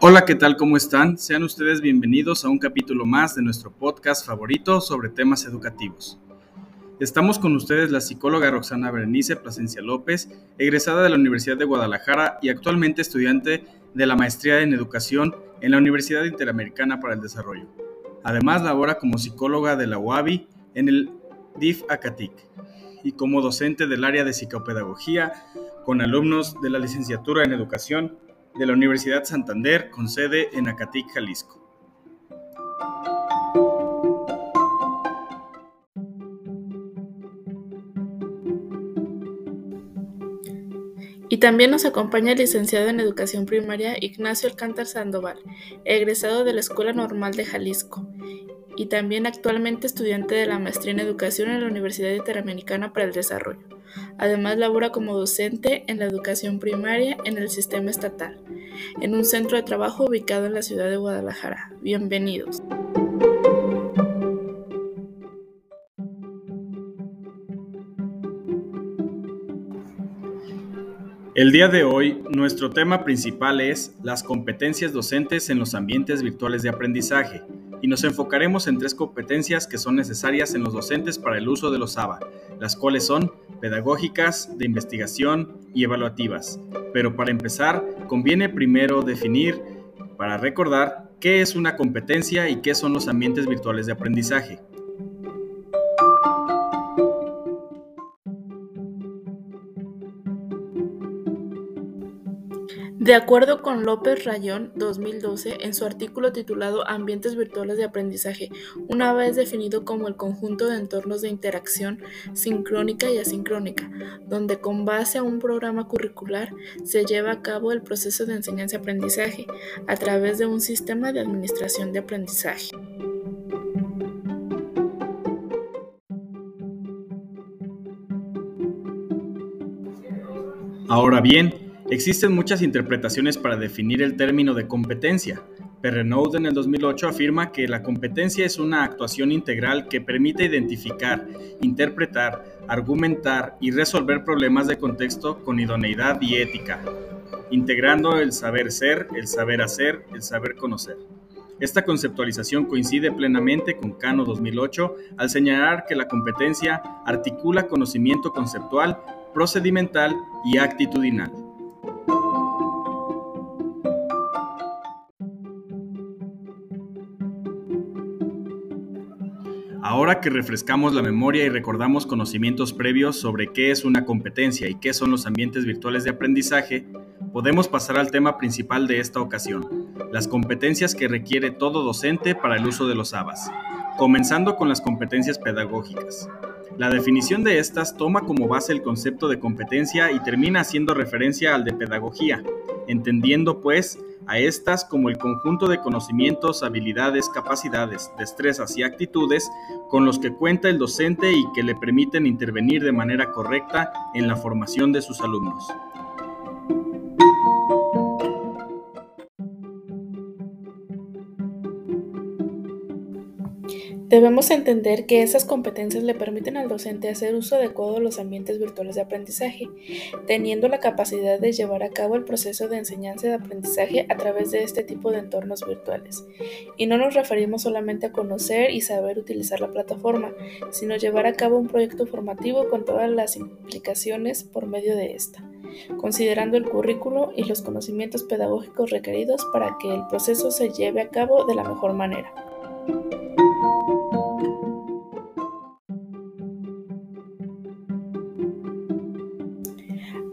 Hola, ¿qué tal? ¿Cómo están? Sean ustedes bienvenidos a un capítulo más de nuestro podcast favorito sobre temas educativos. Estamos con ustedes la psicóloga Roxana Berenice Plasencia López, egresada de la Universidad de Guadalajara y actualmente estudiante de la maestría en educación en la Universidad Interamericana para el Desarrollo. Además, labora como psicóloga de la UABI en el DIF Acatic y como docente del área de psicopedagogía con alumnos de la licenciatura en educación de la Universidad Santander con sede en Acatic, Jalisco. Y también nos acompaña el licenciado en Educación Primaria Ignacio Alcántar Sandoval, egresado de la Escuela Normal de Jalisco, y también actualmente estudiante de la maestría en Educación en la Universidad Interamericana para el Desarrollo. Además labora como docente en la educación primaria en el sistema estatal, en un centro de trabajo ubicado en la ciudad de Guadalajara. Bienvenidos. El día de hoy, nuestro tema principal es las competencias docentes en los ambientes virtuales de aprendizaje y nos enfocaremos en tres competencias que son necesarias en los docentes para el uso de los ABA, las cuales son pedagógicas, de investigación y evaluativas. Pero para empezar, conviene primero definir, para recordar, qué es una competencia y qué son los ambientes virtuales de aprendizaje. De acuerdo con López Rayón 2012, en su artículo titulado Ambientes virtuales de aprendizaje, una vez definido como el conjunto de entornos de interacción sincrónica y asincrónica, donde con base a un programa curricular se lleva a cabo el proceso de enseñanza-aprendizaje a través de un sistema de administración de aprendizaje. Ahora bien, Existen muchas interpretaciones para definir el término de competencia. Perrenaud en el 2008 afirma que la competencia es una actuación integral que permite identificar, interpretar, argumentar y resolver problemas de contexto con idoneidad y ética, integrando el saber ser, el saber hacer, el saber conocer. Esta conceptualización coincide plenamente con Cano 2008 al señalar que la competencia articula conocimiento conceptual, procedimental y actitudinal. Ahora que refrescamos la memoria y recordamos conocimientos previos sobre qué es una competencia y qué son los ambientes virtuales de aprendizaje, podemos pasar al tema principal de esta ocasión, las competencias que requiere todo docente para el uso de los ABAS, comenzando con las competencias pedagógicas. La definición de estas toma como base el concepto de competencia y termina haciendo referencia al de pedagogía, entendiendo pues a estas como el conjunto de conocimientos, habilidades, capacidades, destrezas y actitudes con los que cuenta el docente y que le permiten intervenir de manera correcta en la formación de sus alumnos. Debemos entender que esas competencias le permiten al docente hacer uso adecuado de los ambientes virtuales de aprendizaje, teniendo la capacidad de llevar a cabo el proceso de enseñanza y de aprendizaje a través de este tipo de entornos virtuales. Y no nos referimos solamente a conocer y saber utilizar la plataforma, sino llevar a cabo un proyecto formativo con todas las implicaciones por medio de esta, considerando el currículo y los conocimientos pedagógicos requeridos para que el proceso se lleve a cabo de la mejor manera.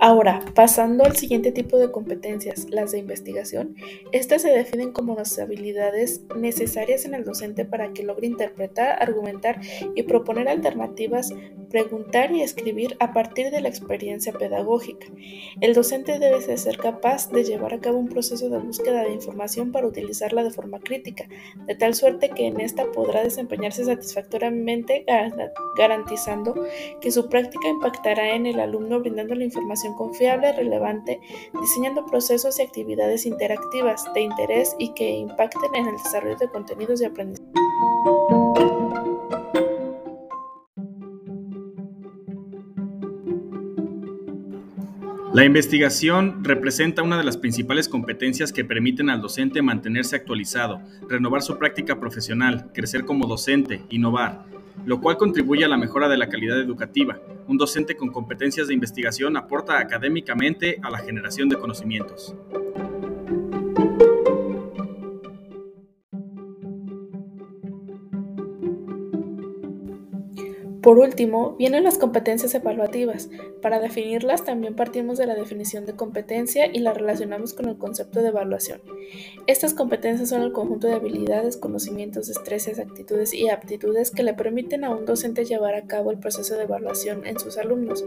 Ahora, pasando al siguiente tipo de competencias, las de investigación, estas se definen como las habilidades necesarias en el docente para que logre interpretar, argumentar y proponer alternativas, preguntar y escribir a partir de la experiencia pedagógica. El docente debe ser capaz de llevar a cabo un proceso de búsqueda de información para utilizarla de forma crítica, de tal suerte que en esta podrá desempeñarse satisfactoriamente, garantizando que su práctica impactará en el alumno brindando la información confiable, relevante, diseñando procesos y actividades interactivas de interés y que impacten en el desarrollo de contenidos de aprendizaje. La investigación representa una de las principales competencias que permiten al docente mantenerse actualizado, renovar su práctica profesional, crecer como docente, innovar, lo cual contribuye a la mejora de la calidad educativa. Un docente con competencias de investigación aporta académicamente a la generación de conocimientos. Por último, vienen las competencias evaluativas. Para definirlas también partimos de la definición de competencia y la relacionamos con el concepto de evaluación. Estas competencias son el conjunto de habilidades, conocimientos, destrezas, actitudes y aptitudes que le permiten a un docente llevar a cabo el proceso de evaluación en sus alumnos,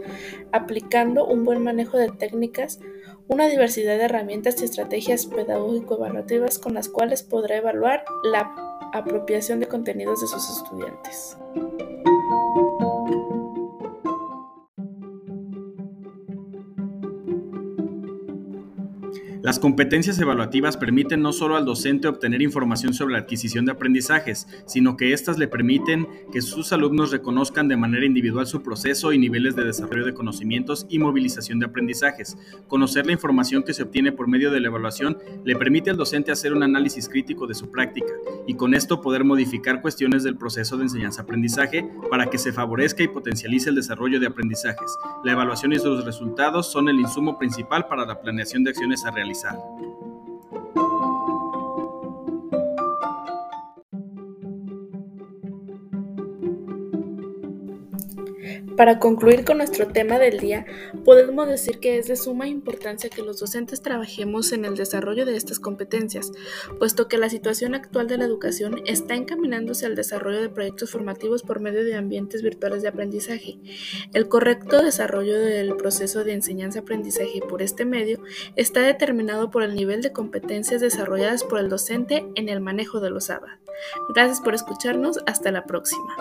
aplicando un buen manejo de técnicas, una diversidad de herramientas y estrategias pedagógico-evaluativas con las cuales podrá evaluar la apropiación de contenidos de sus estudiantes. Las competencias evaluativas permiten no solo al docente obtener información sobre la adquisición de aprendizajes, sino que éstas le permiten que sus alumnos reconozcan de manera individual su proceso y niveles de desarrollo de conocimientos y movilización de aprendizajes. Conocer la información que se obtiene por medio de la evaluación le permite al docente hacer un análisis crítico de su práctica y con esto poder modificar cuestiones del proceso de enseñanza-aprendizaje para que se favorezca y potencialice el desarrollo de aprendizajes. La evaluación y sus resultados son el insumo principal para la planeación de acciones a realizar utilizar. Para concluir con nuestro tema del día, podemos decir que es de suma importancia que los docentes trabajemos en el desarrollo de estas competencias, puesto que la situación actual de la educación está encaminándose al desarrollo de proyectos formativos por medio de ambientes virtuales de aprendizaje. El correcto desarrollo del proceso de enseñanza-aprendizaje por este medio está determinado por el nivel de competencias desarrolladas por el docente en el manejo de los ABA. Gracias por escucharnos, hasta la próxima.